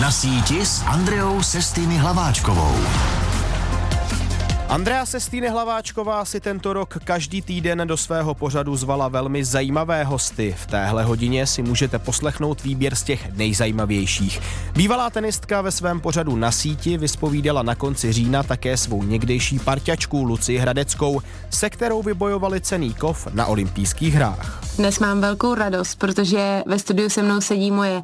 Na síti s Andreou Sestými Hlaváčkovou. Andrea Sestýny Hlaváčková si tento rok každý týden do svého pořadu zvala velmi zajímavé hosty. V téhle hodině si můžete poslechnout výběr z těch nejzajímavějších. Bývalá tenistka ve svém pořadu na síti vyspovídala na konci října také svou někdejší parťačku Luci Hradeckou, se kterou vybojovali cený kov na olympijských hrách. Dnes mám velkou radost, protože ve studiu se mnou sedí moje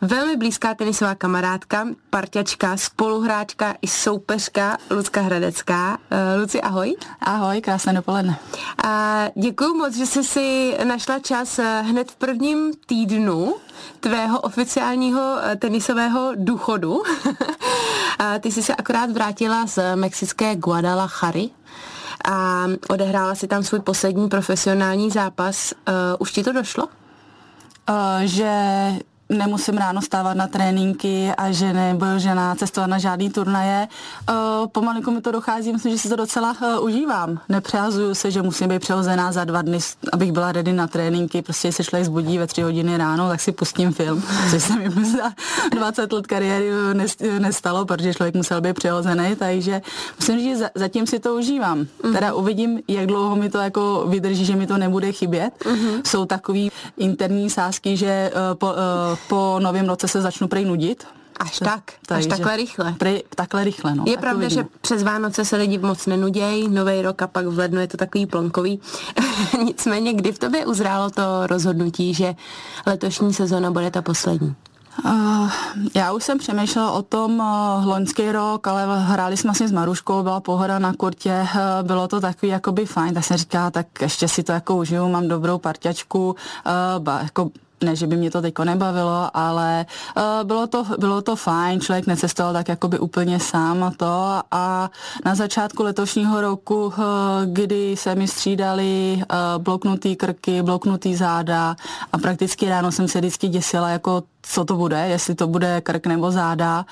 velmi blízká tenisová kamarádka, parťačka, spoluhráčka i soupeřka Lucka Hradecká. Uh, Luci, ahoj. Ahoj, krásné dopoledne. A děkuji moc, že jsi si našla čas eh, hned v prvním týdnu tvého oficiálního eh, tenisového důchodu. ty jsi se akorát vrátila z mexické Guadalajary, a odehrála si tam svůj poslední profesionální zápas. Uh, už ti to došlo? Uh, že nemusím ráno stávat na tréninky a že nebudu žena cestovat na žádný turnaje. Uh, pomalinku mi to dochází, myslím, že si to docela uh, užívám. Nepřehazuju se, že musím být přehozená za dva dny, abych byla ready na tréninky. Prostě se člověk zbudí ve tři hodiny ráno, tak si pustím film, což se mi za 20 let kariéry nestalo, protože člověk musel být přehozený, takže musím říct, že zatím si to užívám. Mm-hmm. Teda uvidím, jak dlouho mi to jako vydrží, že mi to nebude chybět. Mm-hmm. Jsou takový interní sázky, že po, po novém roce se začnu prej nudit. Až tak, až takhle rychle. Prej, takhle rychle, no. Je pravda, že přes Vánoce se lidi moc nenudějí, nový rok a pak v lednu je to takový plonkový. Nicméně, kdy v tobě uzrálo to rozhodnutí, že letošní sezona bude ta poslední? Uh, já už jsem přemýšlela o tom uh, loňský rok, ale hráli jsme asi s Maruškou, byla pohoda na kurtě, uh, bylo to takový jakoby fajn, tak jsem říkala, tak ještě si to jako užiju, mám dobrou parťačku, uh, ba, jako ne, že by mě to teďko nebavilo, ale uh, bylo, to, bylo to fajn, člověk necestoval tak jakoby úplně sám a to. A na začátku letošního roku, uh, kdy se mi střídali uh, bloknutý krky, bloknutý záda a prakticky ráno jsem se vždycky děsila jako co to bude, jestli to bude krk nebo záda.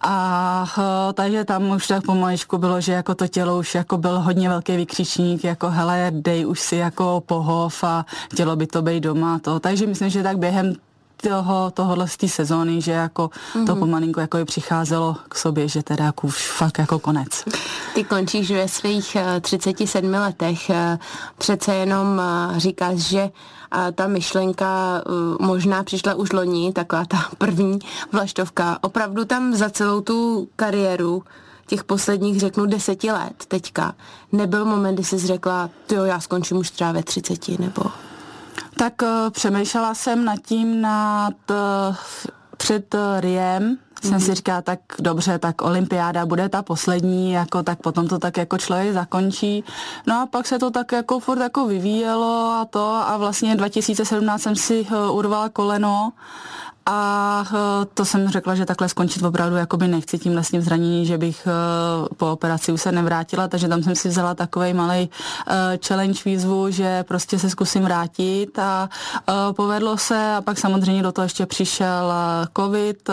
A takže tam už tak pomaličku bylo, že jako to tělo už jako byl hodně velký vykřičník, jako hele, dej už si jako pohov a chtělo by to být doma. To. Takže myslím, že tak během toho, tohohle z té sezóny, že jako mm-hmm. to mhm. pomalinku jako je přicházelo k sobě, že teda jako už fakt jako konec. Ty končíš ve svých 37 letech. Přece jenom říkáš, že ta myšlenka možná přišla už loni, taková ta první vlaštovka. Opravdu tam za celou tu kariéru těch posledních, řeknu, deseti let teďka, nebyl moment, kdy jsi řekla, jo, já skončím už třeba ve třiceti, nebo... Tak uh, přemýšlela jsem nad tím nad, uh, před Riem, jsem mm-hmm. si říkala, tak dobře, tak olympiáda bude ta poslední, jako tak potom to tak jako člověk zakončí. No a pak se to tak jako furt jako vyvíjelo a to a vlastně 2017 jsem si uh, urvala koleno a eh, to jsem řekla, že takhle skončit opravdu jakoby nechci tím lesním zranění, že bych eh, po operaci už se nevrátila, takže tam jsem si vzala takový malý eh, challenge výzvu, že prostě se zkusím vrátit a povedlo se a pak samozřejmě do toho ještě přišel covid,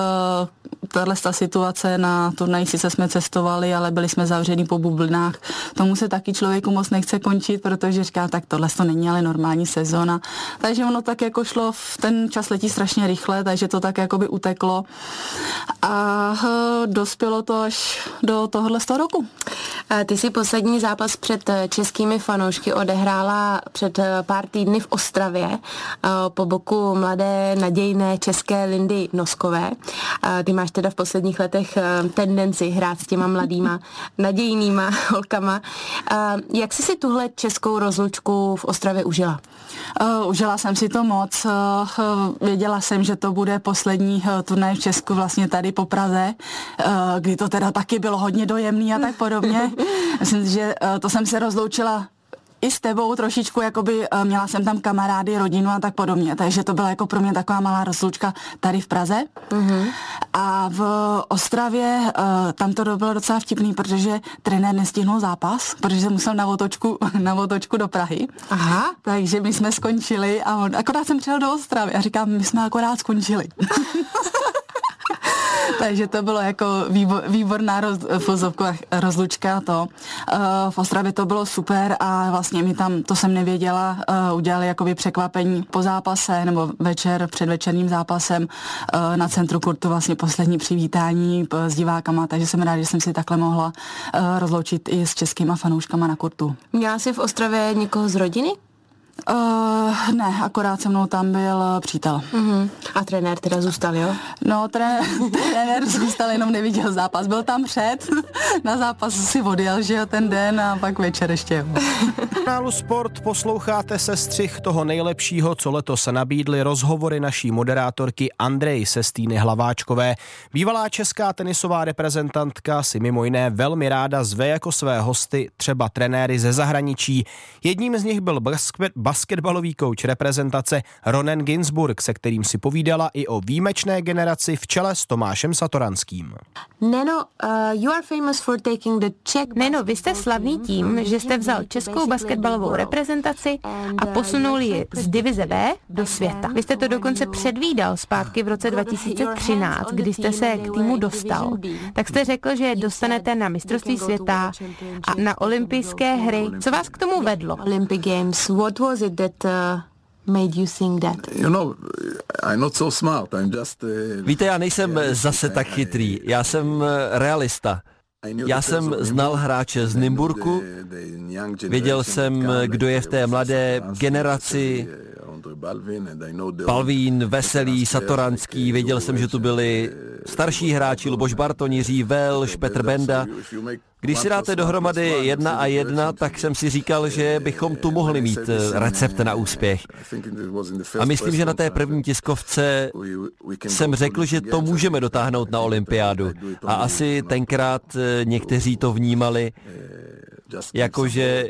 tahle ta situace na turnaj sice jsme cestovali, ale byli jsme zavření po bublinách. Tomu se taky člověku moc nechce končit, protože říká, tak tohle to není ale normální sezona. Takže ono tak jako šlo, v ten čas letí strašně rychle, takže to tak jako by uteklo. A eh, dospělo to až do tohohle z toho roku. Ty si poslední zápas před eh, českými fanoušky odehrála před eh, pár týdny v Ostravě po boku mladé nadějné české Lindy Noskové. Ty máš teda v posledních letech tendenci hrát s těma mladýma nadějnýma holkama. Jak jsi si tuhle českou rozlučku v Ostravě užila? Uh, užila jsem si to moc. Uh, věděla jsem, že to bude poslední uh, turnaj v Česku vlastně tady po Praze, kdy to teda taky bylo hodně dojemný a tak podobně. Myslím, že to jsem se rozloučila i s tebou trošičku, jakoby uh, měla jsem tam kamarády, rodinu a tak podobně, takže to byla jako pro mě taková malá rozlučka tady v Praze. Uh-huh. A v Ostravě uh, tam to bylo docela vtipný, protože trenér nestihnul zápas, protože musel na otočku, na otočku do Prahy. Aha. Takže my jsme skončili a on, akorát jsem přijel do Ostravy a říkám, my jsme akorát skončili. Takže to bylo jako výbor, výborná roz, rozlučka to. Uh, v Ostravě to bylo super a vlastně mi tam, to jsem nevěděla, uh, udělali jakoby překvapení po zápase nebo večer před večerním zápasem uh, na centru kurtu vlastně poslední přivítání s divákama, takže jsem ráda, že jsem si takhle mohla rozloučit i s českýma fanouškama na kurtu. Měla jsi v Ostravě někoho z rodiny? Uh, ne, akorát se mnou tam byl uh, přítel. Uh-huh. A trenér teda zůstal, jo? No, trenér, trenér zůstal, jenom neviděl zápas. Byl tam před, na zápas si odjel, že jo, ten den a pak večer ještě. kanálu Sport posloucháte se střih toho nejlepšího, co letos se nabídly rozhovory naší moderátorky Andrej Sestýny Hlaváčkové. Bývalá česká tenisová reprezentantka si mimo jiné velmi ráda zve jako své hosty třeba trenéry ze zahraničí. Jedním z nich byl basket, basketbalový kouč reprezentace Ronen Ginsburg, se kterým si povídala i o výjimečné generaci v čele s Tomášem Satoranským. Neno, uh, you are famous for taking the Czech... Neno, vy jste slavný tím, že jste vzal českou basketbalovou reprezentaci a posunuli ji z divize B do světa. Vy jste to dokonce předvídal zpátky v roce 2013, kdy jste se k týmu dostal. Tak jste řekl, že dostanete na mistrovství světa a na olympijské hry. Co vás k tomu vedlo? Olympic Games. What was was it that uh, made you think that? You know, I'm not so smart. I'm just. Uh, Víte, já nejsem zase tak chytrý. Já jsem uh, realista. Já jsem znal hráče z Nymburku, věděl jsem, kdo je v té mladé generaci, Palvín, Veselý, Satoranský, věděl jsem, že tu byli starší hráči, Luboš Bartoň, Jiří Velš, Petr Benda. Když si dáte dohromady jedna a jedna, tak jsem si říkal, že bychom tu mohli mít eh, recept na úspěch. A myslím, že na té první tiskovce jsem řekl, že to můžeme dotáhnout na olympiádu. A asi tenkrát eh, někteří to vnímali, jakože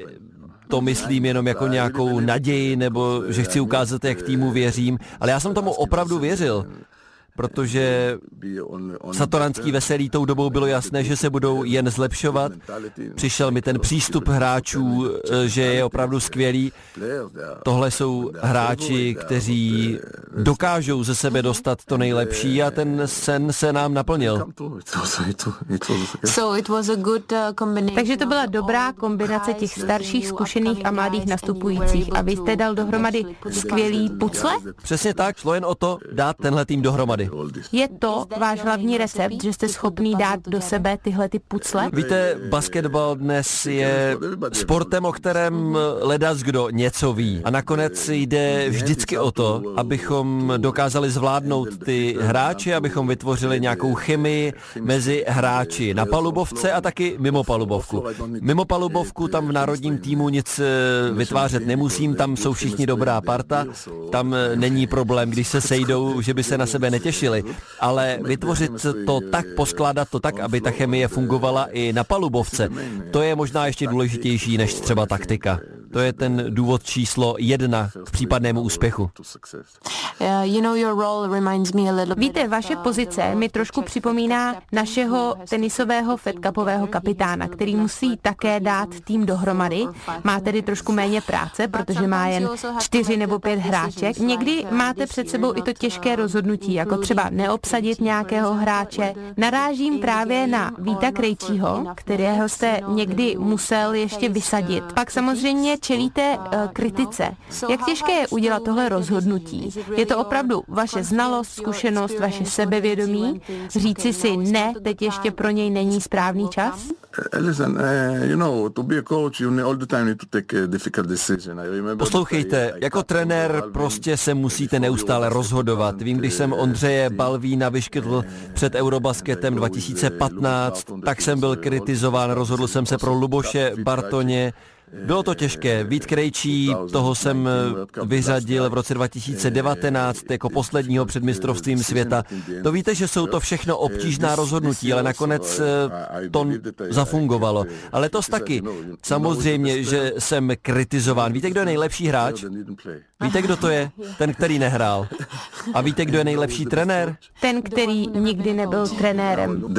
to myslím jenom jako nějakou naději, nebo že chci ukázat, jak týmu věřím, ale já jsem tomu opravdu věřil protože Satoranský veselý tou dobou bylo jasné, že se budou jen zlepšovat. Přišel mi ten přístup hráčů, že je opravdu skvělý. Tohle jsou hráči, kteří dokážou ze sebe dostat to nejlepší a ten sen se nám naplnil. Takže to byla dobrá kombinace těch starších, zkušených a mladých nastupujících a vy jste dal dohromady skvělý pucle? Přesně tak, šlo jen o to dát tenhle tým dohromady. Je to váš hlavní recept, že jste schopný dát do sebe tyhle ty pucle? Víte, basketbal dnes je sportem, o kterém ledas kdo něco ví. A nakonec jde vždycky o to, abychom dokázali zvládnout ty hráče, abychom vytvořili nějakou chemii mezi hráči na palubovce a taky mimo palubovku. Mimo palubovku tam v národním týmu nic eh, vytvářet nemusím, tam jsou všichni dobrá parta, tam eh, není problém, když se sejdou, že by se na sebe netěšili řešili, ale vytvořit to tak, poskládat to tak, aby ta chemie fungovala i na palubovce, to je možná ještě důležitější než třeba taktika. To je ten důvod číslo jedna k případnému úspěchu. Víte, vaše pozice mi trošku připomíná našeho tenisového Fed Cupového kapitána, který musí také dát tým dohromady. Má tedy trošku méně práce, protože má jen čtyři nebo pět hráček. Někdy máte před sebou i to těžké rozhodnutí, jako třeba neobsadit nějakého hráče. Narážím právě na Víta Krejčího, kterého jste někdy musel ještě vysadit. Pak samozřejmě čelíte uh, kritice. Jak těžké je udělat tohle rozhodnutí? Je to opravdu vaše znalost, zkušenost, vaše sebevědomí? Říci si ne, teď ještě pro něj není správný čas? Poslouchejte, jako trenér prostě se musíte neustále rozhodovat. Vím, když jsem Ondřeje Balvína vyškytl před Eurobasketem 2015, tak jsem byl kritizován, rozhodl jsem se pro Luboše Bartoně, bylo to těžké. Vít Krejčí, toho jsem eh, vyřadil v roce 2019 jako posledního před mistrovstvím světa. To víte, že jsou to všechno obtížná rozhodnutí, ale nakonec eh, to zafungovalo. Ale to taky. Samozřejmě, že jsem kritizován. Víte, kdo je nejlepší hráč? Víte, kdo to je? Ten, který nehrál. A víte, kdo je nejlepší trenér? Ten, který nikdy nebyl trenérem.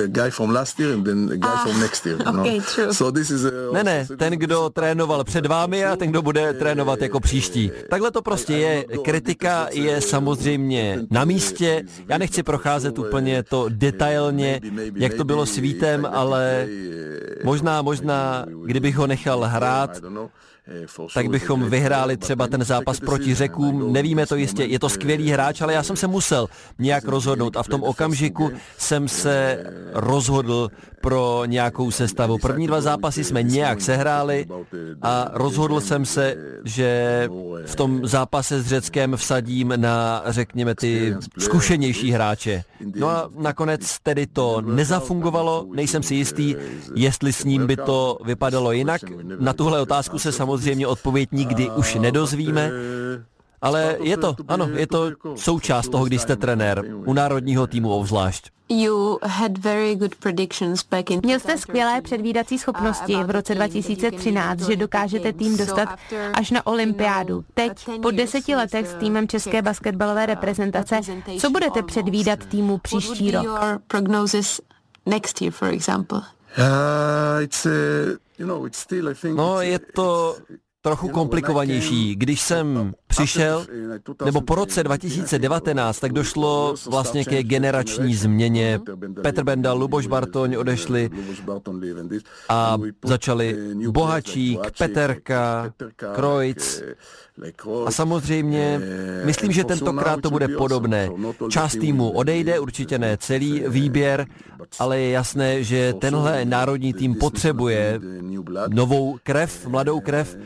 Ne, ne, ten, kdo trénoval trénoval před vámi a ten, kdo bude trénovat jako příští. Takhle to prostě je. Kritika je samozřejmě na místě. Já nechci procházet úplně to detailně, jak to bylo s Vítem, ale možná, možná, kdybych ho nechal hrát, tak bychom vyhráli třeba ten zápas proti Řekům. Nevíme to jistě, je to skvělý hráč, ale já jsem se musel nějak rozhodnout a v tom okamžiku jsem se rozhodl pro nějakou sestavu. První dva zápasy jsme nějak sehráli a rozhodl jsem se, že v tom zápase s Řeckem vsadím na, řekněme, ty zkušenější hráče. No a nakonec tedy to nezafungovalo, nejsem si jistý, jestli s ním by to vypadalo jinak. Na tuhle otázku se samozřejmě odpověď nikdy už nedozvíme, ale je to, ano, je to součást toho, když jste trenér, u národního týmu obzvlášť. Měl jste skvělé předvídací schopnosti v roce 2013, že dokážete tým dostat až na olympiádu. Teď, po deseti letech s týmem České basketbalové reprezentace, co budete předvídat týmu příští rok? No, je to trochu komplikovanější. Když jsem přišel, nebo po roce 2019, tak došlo vlastně ke generační změně. Petr Benda, Luboš Bartoň odešli a začali Bohačík, Peterka, Krojc, a samozřejmě, myslím, že tentokrát to bude podobné. Část týmu odejde, určitě ne celý výběr, ale je jasné, že tenhle národní tým potřebuje novou krev, mladou krev,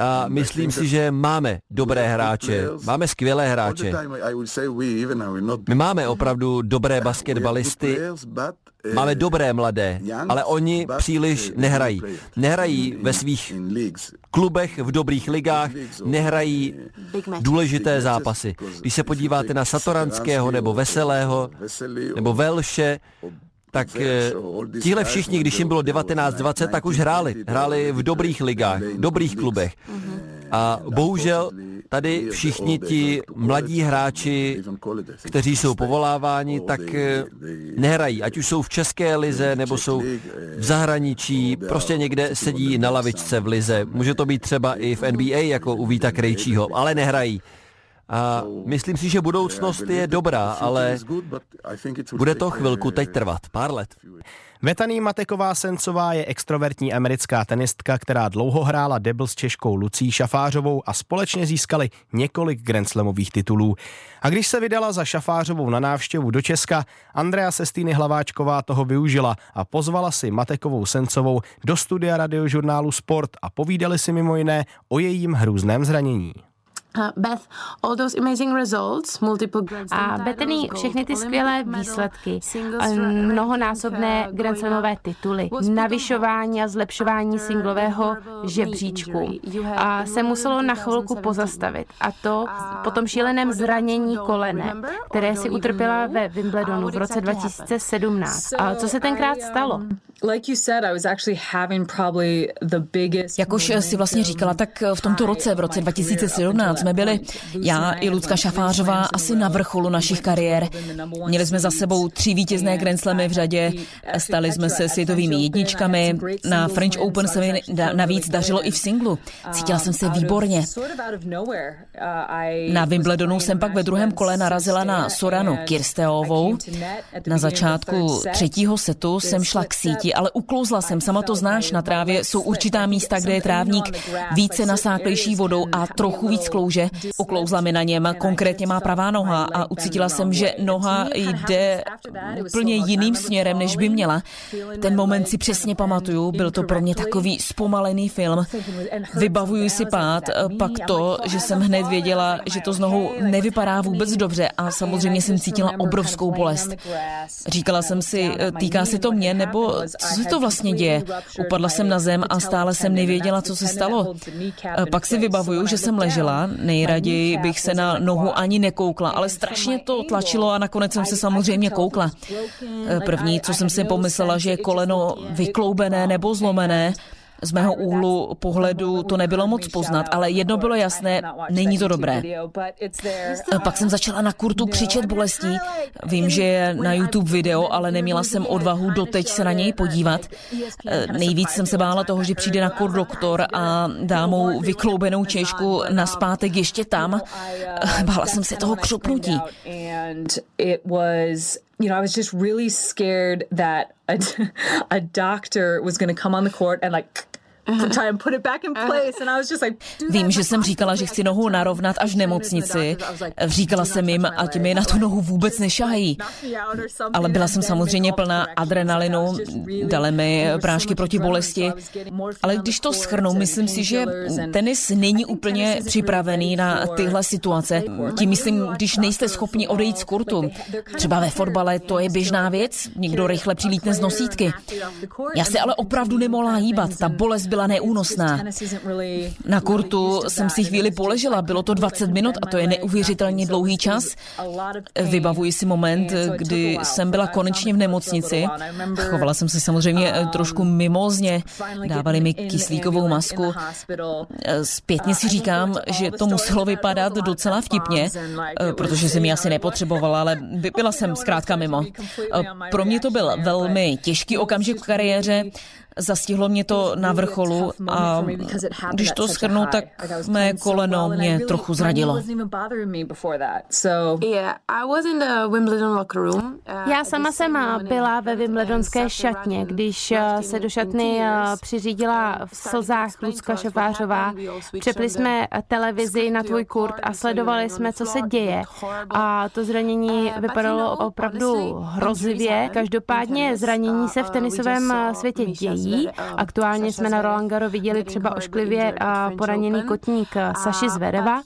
a myslím si, že máme dobré hráče, máme skvělé hráče. My máme opravdu dobré basketbalisty, máme dobré mladé, ale oni příliš nehrají. Nehrají ve svých klubech, v dobrých ligách, nehrají důležité zápasy. Když se podíváte na Satoranského nebo Veselého nebo Velše, tak eh, tihle všichni, když jim bylo 19-20, tak už hráli. Hráli v dobrých ligách, dobrých klubech. A bohužel tady všichni ti mladí hráči, kteří jsou povoláváni, tak eh, nehrají. Ať už jsou v české lize, nebo jsou v zahraničí, prostě někde sedí na lavičce v lize. Může to být třeba i v NBA, jako u Víta Krejčího, ale nehrají. A myslím si, že budoucnost je dobrá, ale bude to chvilku teď trvat, pár let. Vetaný Mateková Sencová je extrovertní americká tenistka, která dlouho hrála debl s Češkou Lucí Šafářovou a společně získali několik Grand Slamových titulů. A když se vydala za Šafářovou na návštěvu do Česka, Andrea Sestýny Hlaváčková toho využila a pozvala si Matekovou Sencovou do studia radiožurnálu Sport a povídali si mimo jiné o jejím hrůzném zranění. Beth, all those amazing results, multiple a Bethany, všechny ty skvělé výsledky, mnohonásobné Grand Slamové tituly, navyšování a zlepšování singlového žebříčku a se muselo na chvilku pozastavit. A to po tom šíleném zranění kolene, které si utrpěla ve Wimbledonu v roce 2017. A co se tenkrát stalo? Jak už si vlastně říkala, tak v tomto roce, v roce 2017, jsme byli, já i Lucka Šafářová, asi na vrcholu našich kariér. Měli jsme za sebou tři vítězné Grand v řadě, stali jsme se světovými jedničkami, na French Open se mi navíc dařilo i v singlu. Cítila jsem se výborně. Na Wimbledonu jsem pak ve druhém kole narazila na Soranu Kirsteovou. Na začátku třetího setu jsem šla k síti, ale uklouzla jsem, sama to znáš, na trávě jsou určitá místa, kde je trávník více nasáklejší vodou a trochu víc klouže. Uklouzla mi na něm, konkrétně má pravá noha a ucítila jsem, že noha jde úplně jiným směrem, než by měla. Ten moment si přesně pamatuju, byl to pro mě takový zpomalený film. Vybavuju si pád, pak to, že jsem hned věděla, že to z nohou nevypadá vůbec dobře a samozřejmě jsem cítila obrovskou bolest. Říkala jsem si, týká se to mě, nebo co se to vlastně děje? Upadla jsem na zem a stále jsem nevěděla, co se stalo. Pak si vybavuju, že jsem ležela, nejraději bych se na nohu ani nekoukla, ale strašně to tlačilo a nakonec jsem se samozřejmě koukla. První, co jsem si pomyslela, že je koleno vykloubené nebo zlomené, Z mého úhlu pohledu to nebylo moc poznat, ale jedno bylo jasné, není to dobré. Pak jsem začala na kurtu křičet bolestí. Vím, že je na YouTube video, ale neměla jsem odvahu doteď se na něj podívat. Nejvíc jsem se bála toho, že přijde na kur doktor a dá mou vykloubenou češku na zpátek ještě tam. Bála jsem se toho křupnutí. you know, I was just really scared that a, a doctor was going to come on the court and like Vím, že jsem říkala, že chci nohu narovnat až v nemocnici. Říkala jsem jim, ať mi na tu nohu vůbec nešahají. Ale byla jsem samozřejmě plná adrenalinu, dali mi prášky proti bolesti. Ale když to schrnu, myslím si, že tenis není úplně připravený na tyhle situace. Tím myslím, když nejste schopni odejít z kurtu. Třeba ve fotbale to je běžná věc, někdo rychle přilítne z nosítky. Já se ale opravdu nemohla hýbat, ta bolest byla neúnosná. Na kurtu jsem si chvíli poležela, bylo to 20 minut a to je neuvěřitelně dlouhý čas. Vybavuji si moment, kdy jsem byla konečně v nemocnici. Chovala jsem se samozřejmě eh, trošku mimozně, dávali mi kyslíkovou masku. Eh, zpětně si říkám, že to muselo vypadat docela vtipně, eh, protože jsem ji asi nepotřebovala, ale byla jsem zkrátka mimo. Pro mě to byl velmi těžký okamžik v kariéře. Zastihlo mě to na vrcholu a když to schrnu, tak mé koleno mě trochu zradilo. Já sama jsem byla ve Wimbledonské šatně, když se do šatny přiřídila v slzách Lucka Šafářová. Přepli jsme televizi na tvůj kurt a sledovali jsme, co se děje. A to zranění vypadalo opravdu hrozivě. Každopádně zranění se v tenisovém světě dějí lidí. Aktuálně jsme na Roland Garo viděli třeba ošklivě poraněný kotník Saši Zvereva.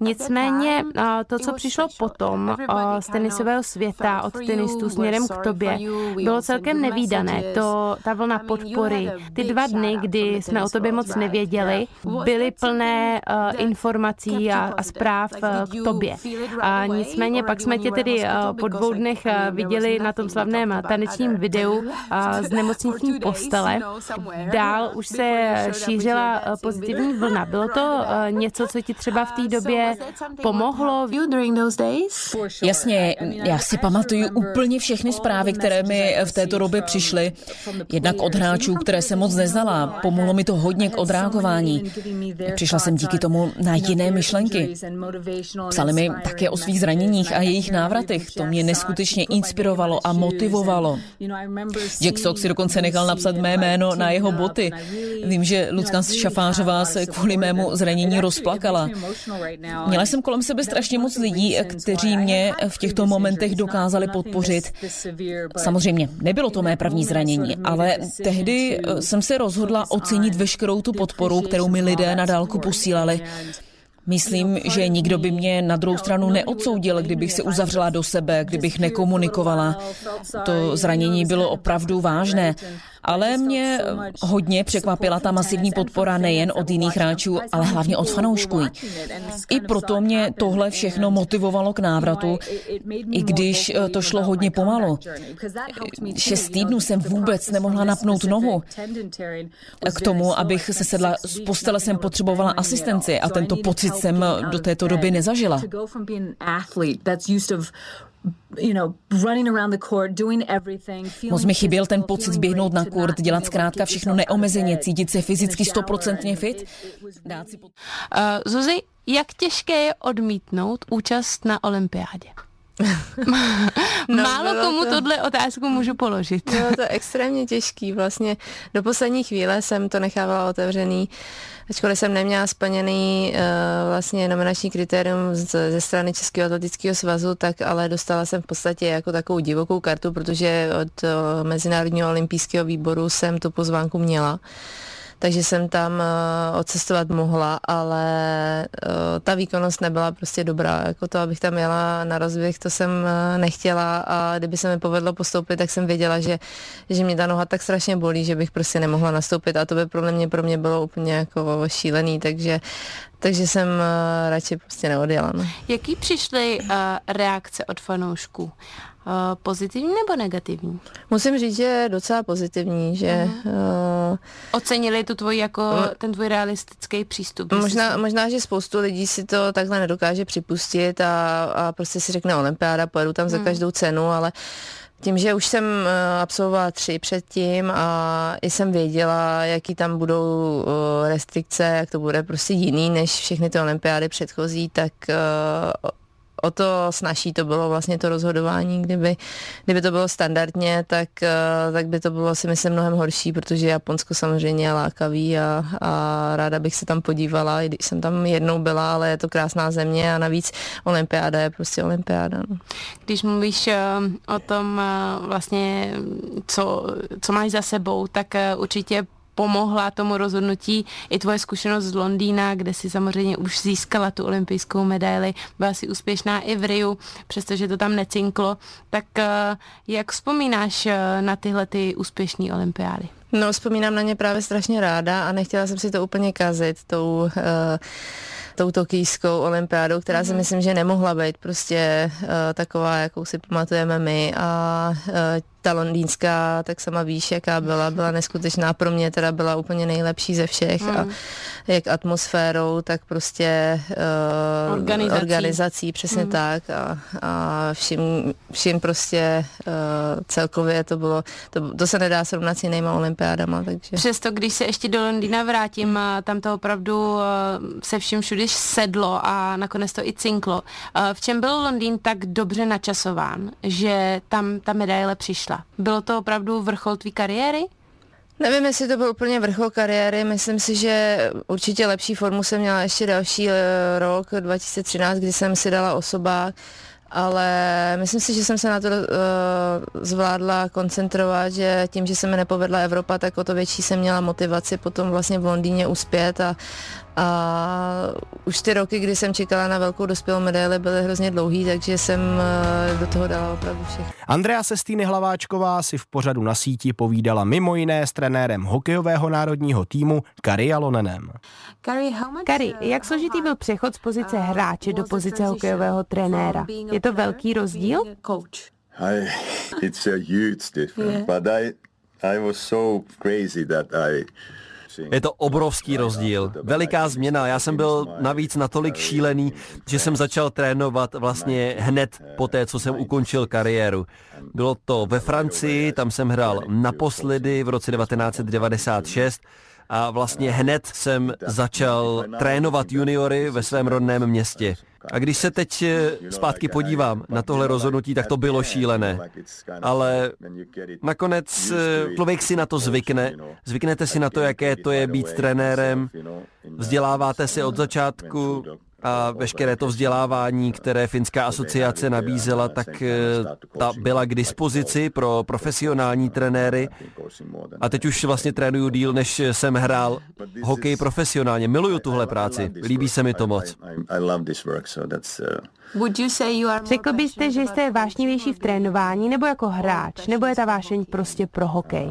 Nicméně to, co přišlo potom z tenisového světa od tenistů směrem k tobě, bylo celkem nevýdané. To, ta vlna podpory, ty dva dny, kdy jsme o tobě moc nevěděli, byly plné informací a, a zpráv k tobě. A nicméně pak jsme tě tedy po dvou dnech viděli na tom slavném tanečním videu z nemocniční postele Dál už se šířila eh, pozitivní vlna. Bylo to eh, něco, co ti třeba v té době pomohlo? Jasně, já si pamatuju úplně všechny zprávy, které mi v této době přišly. Jednak od hráčů, které jsem moc neznala. Pomohlo mi to hodně k odreagování. Přišla jsem díky tomu na jiné myšlenky. Psali mi také o svých zraněních a jejich návratech. To mě neskutečně inspirovalo a motivovalo. Jack Sox si dokonce nechal napsat mé jméno na jeho boty. Vím, že Lucka Šafářová se kvůli mému zranění rozplakala. Měla jsem kolem sebe strašně moc lidí, kteří mě v těchto momentech dokázali podpořit. Samozřejmě, nebylo to mé první zranění, ale tehdy jsem se rozhodla ocenit veškerou tu podporu, kterou mi lidé na dálku posílali. Myslím, že nikdo by mě na druhou stranu neodsoudil, kdybych se uzavřela do sebe, kdybych nekomunikovala. To zranění bylo opravdu vážné ale mě hodně překvapila ta masivní podpora nejen od jiných hráčů, ale hlavně od fanoušků. I proto mě tohle všechno motivovalo k návratu, i když eh, to šlo hodně pomalu. Šest týdnů jsem vůbec nemohla napnout nohu. K tomu, abych se sedla z postele, jsem potřebovala asistenci a tento pocit jsem do této doby nezažila. Moc mi chyběl ten pocit zběhnout na kurt, dělat zkrátka všechno neomezeně, cítit se fyzicky stoprocentně fit. Uh, Zuzi, jak těžké je odmítnout účast na olympiádě? no, Málo komu to... tohle otázku můžu položit. Bylo to extrémně těžký. Vlastně do poslední chvíle jsem to nechávala otevřený. Ačkoliv jsem neměla splněný uh, vlastně nominační kritérium z, ze strany Českého atletického svazu, tak ale dostala jsem v podstatě jako takovou divokou kartu, protože od uh, Mezinárodního olympijského výboru jsem tu pozvánku měla. Uh, takže jsem tam uh, odcestovat mohla, ale uh, ta výkonnost nebyla prostě dobrá. Jako to, abych tam jela na rozběh, to jsem uh, nechtěla a kdyby se mi povedlo postoupit, tak jsem věděla, že, že mě ta noha tak strašně bolí, že bych prostě nemohla nastoupit a to by pro mě, pro mě bylo úplně jako šílený, takže takže jsem uh, radši prostě neodjela. No. Jaký přišly uh, reakce od fanoušků? Pozitivní nebo negativní? Musím říct, že je docela pozitivní, že... Uh, Ocenili tu tvoji jako uh, ten tvůj realistický přístup. Možná, možná, že spoustu lidí si to takhle nedokáže připustit a, a prostě si řekne olympiáda, pojedu tam za hmm. každou cenu, ale tím, že už jsem absolvovala tři předtím a i jsem věděla, jaký tam budou restrikce, jak to bude prostě jiný než všechny ty olympiády předchozí, tak o to snaží to bylo vlastně to rozhodování. Kdyby, kdyby to bylo standardně, tak, eh, tak by to bylo si myslím mnohem horší, protože Japonsko samozřejmě je lákavý a, a ráda bych se tam podívala, i když jsem tam jednou byla, ale je to krásná země a navíc olympiáda je prostě olympiáda. No. Když mluvíš eh, o tom eh, vlastně, co, co máš za sebou, tak určitě pomohla tomu rozhodnutí i tvoje zkušenost z Londýna, kde si samozřejmě už získala tu olympijskou medaili, byla si úspěšná i v Riu, přestože to tam necinklo. Tak eh, jak vzpomínáš eh, na tyhle ty úspěšné olympiády? No, vzpomínám na ně právě strašně ráda a nechtěla jsem si to úplně kazit tou uh, tou tokijskou olympiádou, která si mhm. myslím, že nemohla být prostě uh, taková, jakou si pamatujeme my a uh, ta londýnská, tak sama víš, jaká byla, byla neskutečná, pro mě teda byla úplně nejlepší ze všech mm. a mhm. jak atmosférou, tak prostě uh, organizací. organizací, přesně mm. tak a, a vším, vším prostě uh, celkově to bylo, to, to se nedá srovnat s jinýma olympiádama, takže. Přesto, když se ještě do Londýna vrátím, tam to opravdu uh, se vším všude sedlo a nakonec to i cinklo. Uh, v čem byl Londýn tak dobře načasován, že tam ta medaile přišla? Bylo to opravdu vrchol tvý kariéry? Nevím, jestli to byl úplně vrchol kariéry, myslím si, že určitě lepší formu jsem měla ještě další eh, rok, 2013, kdy jsem si dala osoba, ale myslím si, že jsem se na to uh, zvládla koncentrovat, že tím, že se mi nepovedla Evropa, tak o to větší jsem měla motivaci potom vlastně v Londýně uspět a, a už ty roky, kdy jsem čekala na velkou dospělou medaili, byly hrozně dlouhý, takže jsem eh, do toho dala opravdu všechno. Andrea Sestýny Hlaváčková si v pořadu na síti povídala mimo jiné s trenérem hokejového národního týmu Kari Alonenem. Kari, jak složitý byl přechod z pozice hráče do pozice hokejového trenéra? Je to velký rozdíl? I, it's a huge difference, but I, I was so crazy that I je to obrovský rozdíl, veliká změna. Já jsem byl navíc natolik šílený, že jsem začal trénovat vlastně hned po té, co jsem ukončil kariéru. Bylo to ve Francii, tam jsem hrál naposledy v roce 1996 a vlastně hned jsem začal trénovat juniory ve svém rodném městě. A když se teď eh, zpátky podívám na tohle rozhodnutí, tak to bylo šílené. Ale nakonec eh, člověk si na to zvykne. Zvyknete si na to, jaké to je být trenérem. Vzděláváte se od začátku a veškeré to vzdělávání, které Finská asociace nabízela, tak eh, ta byla k dispozici pro profesionální trenéry. A teď už vlastně trénuju díl, než jsem hrál hokej profesionálně. Miluju tuhle práci, líbí se mi to moc. Řekl byste, že jste vášnivější v trénování nebo jako hráč, nebo je ta vášeň prostě pro hokej?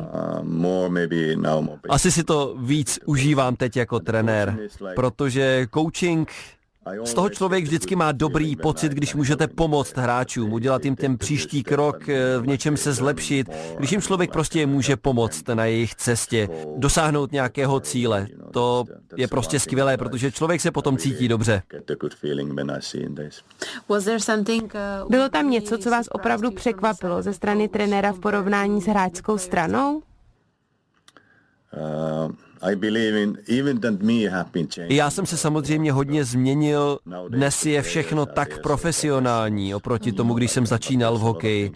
Asi si to víc užívám teď jako trenér, protože coaching z toho člověk vždycky má dobrý pocit, když můžete pomoct hráčům, udělat jim ten příští krok, eh, v něčem se zlepšit, když jim člověk prostě může pomoct na jejich cestě, dosáhnout nějakého cíle. To je prostě skvělé, protože člověk se potom cítí dobře. Bylo tam něco, co vás opravdu překvapilo ze strany trenéra v porovnání s hráčskou stranou? Uh, já jsem se samozřejmě hodně změnil. Dnes je všechno tak profesionální oproti tomu, když jsem začínal v hokeji.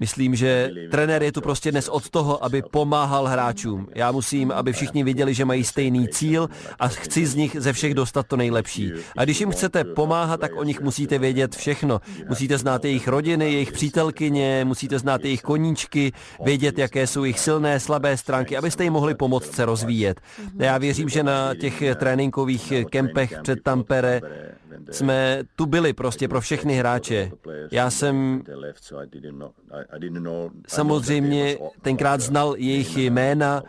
Myslím, že trenér je tu prostě dnes od toho, aby pomáhal hráčům. Já musím, aby všichni viděli, že mají stejný cíl a chci z nich ze všech dostat to nejlepší. A když jim chcete pomáhat, tak o nich musíte vědět všechno. Musíte znát jejich rodiny, jejich přítelkyně, musíte znát jejich koníčky, vědět, jaké jsou jejich silné, slabé stránky, abyste jim mohli pomoct se rozvíjet. Já věřím, že na těch tréninkových kempech před Tampere jsme tu byli prostě pro všechny hráče. Já jsem samozřejmě tenkrát znal jejich jména,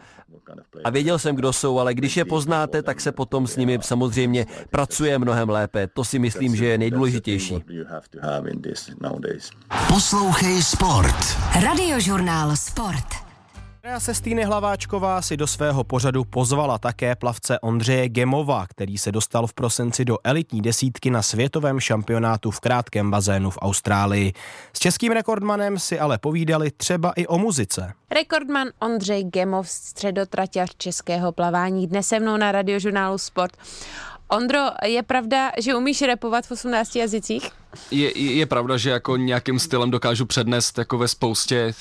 A věděl jsem, kdo jsou, ale když je poznáte, tak se potom s nimi samozřejmě pracuje mnohem lépe. To si myslím, že je nejdůležitější. Poslouchej Sport. Radiožurnál Sport. Andrea Sestýny Hlaváčková si do svého pořadu pozvala také plavce Ondřeje Gemova, který se dostal v prosinci do elitní desítky na světovém šampionátu v krátkém bazénu v Austrálii. S českým rekordmanem si ale povídali třeba i o muzice. Rekordman Ondřej Gemov, středotraťař českého plavání, dnes se mnou na radiožurnálu Sport. Ondro, je pravda, že umíš repovat v 18 jazycích? Je, je pravda, že jako nějakým stylem dokážu přednést jako ve spoustě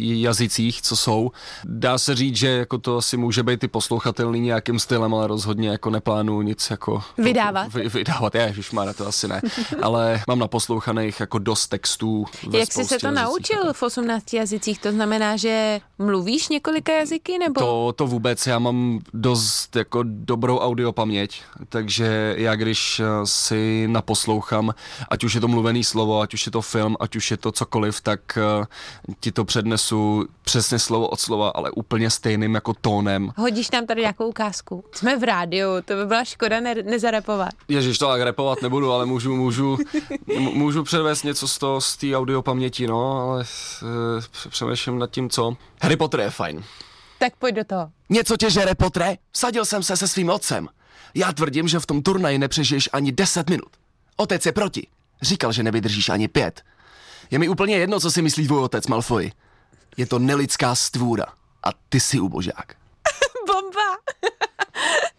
jazycích, co jsou. Dá se říct, že jako to asi může být i poslouchatelný nějakým stylem, ale rozhodně jako neplánuju nic jako... Vydávat? Vy, vydávat, je, má to asi ne. ale mám naposlouchaných jako dost textů ve Jak jsi se to jazycích, naučil v 18 jazycích? To znamená, že mluvíš několika jazyky, nebo? To, to vůbec, já mám dost jako dobrou audiopaměť, takže já když eh, si naposlouchám, ať už je to mluvený slovo, ať už je to film, ať už je to cokoliv, tak uh, ti to přednesu přesně slovo od slova, ale úplně stejným jako tónem. Hodíš nám tady nějakou ukázku. Jsme v rádiu, to by byla škoda ne- nezarepovat. Ježiš, to tak repovat nebudu, ale můžu, můžu, můžu předvést něco z toho, z té audio paměti, no, ale uh, přemýšlím nad tím, co. Harry Potter je fajn. Tak pojď do toho. Něco tě žere, Potre? Vsadil jsem se se svým otcem. Já tvrdím, že v tom turnaji nepřežiješ ani 10 minut. Otec je proti. Říkal, že nevydržíš ani pět. Je mi úplně jedno, co si myslí tvůj otec, Malfoy. Je to nelidská stvůra. A ty jsi ubožák. Bomba!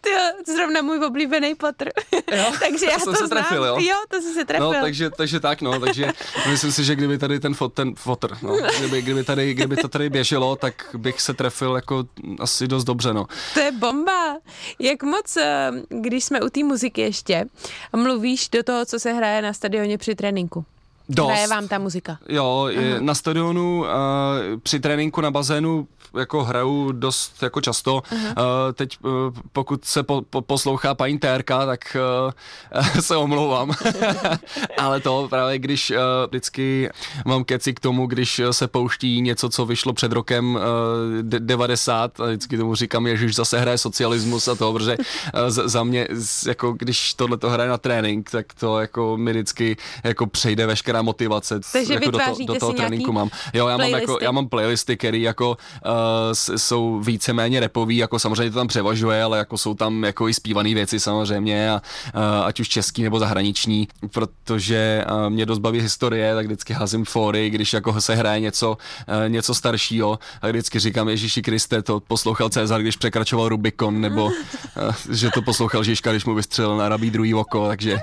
Ty zrovna můj oblíbený Potter. Jo, takže já jsem to se znám. trefil, jo? jo, to jsi se trefil. No, takže, takže tak, no, takže myslím si, že kdyby tady ten, fot, ten fotr, no, kdyby, kdyby, tady, kdyby to tady běželo, tak bych se trefil jako asi dost dobře, no. To je bomba. Jak moc, eh, když jsme u té muziky ještě, mluvíš do toho, co se hraje na stadioně při tréninku? Dost. Hraje vám ta muzika? Jo, je, na stadionu uh, při tréninku na bazénu jako hraju dost jako často. Uh, teď uh, pokud se po, po, poslouchá paní Térka, tak uh, se omlouvám. Ale to právě když uh, vždycky mám keci k tomu, když se pouští něco, co vyšlo před rokem uh, de- 90 a vždycky tomu říkám, že zase hraje socialismus a to, protože uh, za mě, jako když tohle to hraje na trénink, tak to jako mi vždycky jako přejde veškerá motivace. Takže jako do, to, do toho tréninku mám. Jo, já mám, jako, playlisty? já mám playlisty, které jako uh, jsou víceméně repový, jako samozřejmě to tam převažuje, ale jako jsou tam jako i zpívané věci samozřejmě, a, uh, ať už český nebo zahraniční, protože uh, mě dost baví historie, tak vždycky házím fóry, když jako se hraje něco, uh, něco staršího a vždycky říkám Ježíši Kriste, to poslouchal Cezar, když překračoval Rubikon, nebo uh, že to poslouchal Žižka, když mu vystřelil na rabí druhý oko, takže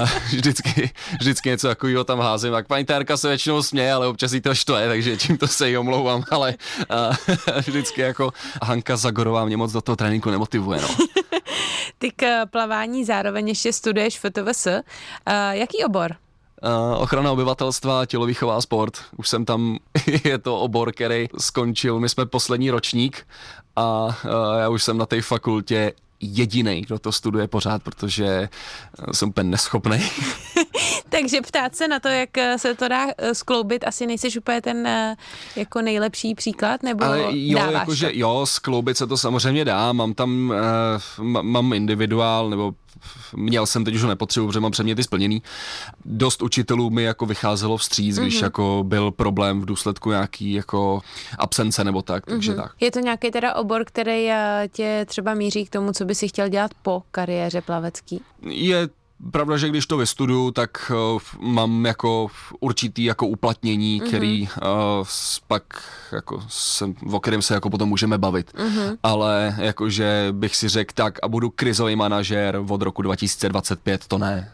uh, vždycky, vždycky něco takového tam házím. Tak paní Tárka se většinou směje, ale občas jí to štve, takže tímto se jí omlouvám, ale uh, vždycky jako Hanka Zagorová mě moc do toho tréninku nemotivuje. No. Ty k plavání zároveň ještě studuješ FTVS. Uh, jaký obor? Uh, ochrana obyvatelstva, tělovýchová sport. Už jsem tam, je to obor, který skončil. My jsme poslední ročník a uh, já už jsem na té fakultě jediný, kdo to studuje pořád, protože eh, jsem úplně neschopný. Takže ptát se na to, jak eh, se to dá eh, skloubit, asi nejseš úplně ten eh, jako nejlepší příklad, nebo Ale jo, dáváš jakože to? jo, skloubit se to samozřejmě dá, mám tam, mám individuál, nebo měl jsem, teď už ho nepotřebuji, protože mám předměty splněný. Dost učitelů mi jako vycházelo vstříc, když Mhm. jako byl problém v důsledku nějaký jako absence nebo tak, takže Mhm. tak. Je to nějaký teda obor, který tě třeba míří k tomu, co by si chtěl dělat po kariéře plavecký? Je pravda, že když to vystuduju, tak uh, mám jako určitý jako uplatnění, Mhm. který uh, pak jako jsem, o kterém se jako potom můžeme bavit. Mhm. Ale jakože bych si řekl tak a budu krizový manažér od roku 2025, to ne.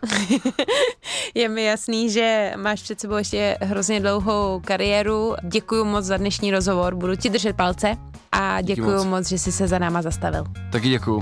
Je mi jasný, že máš před sebou ještě hrozně dlouhou kariéru. Děkuji moc za dnešní rozhovor, budu ti držet palce a děkuji moc. moc, že jsi se za náma zastavil. Taky děkuju.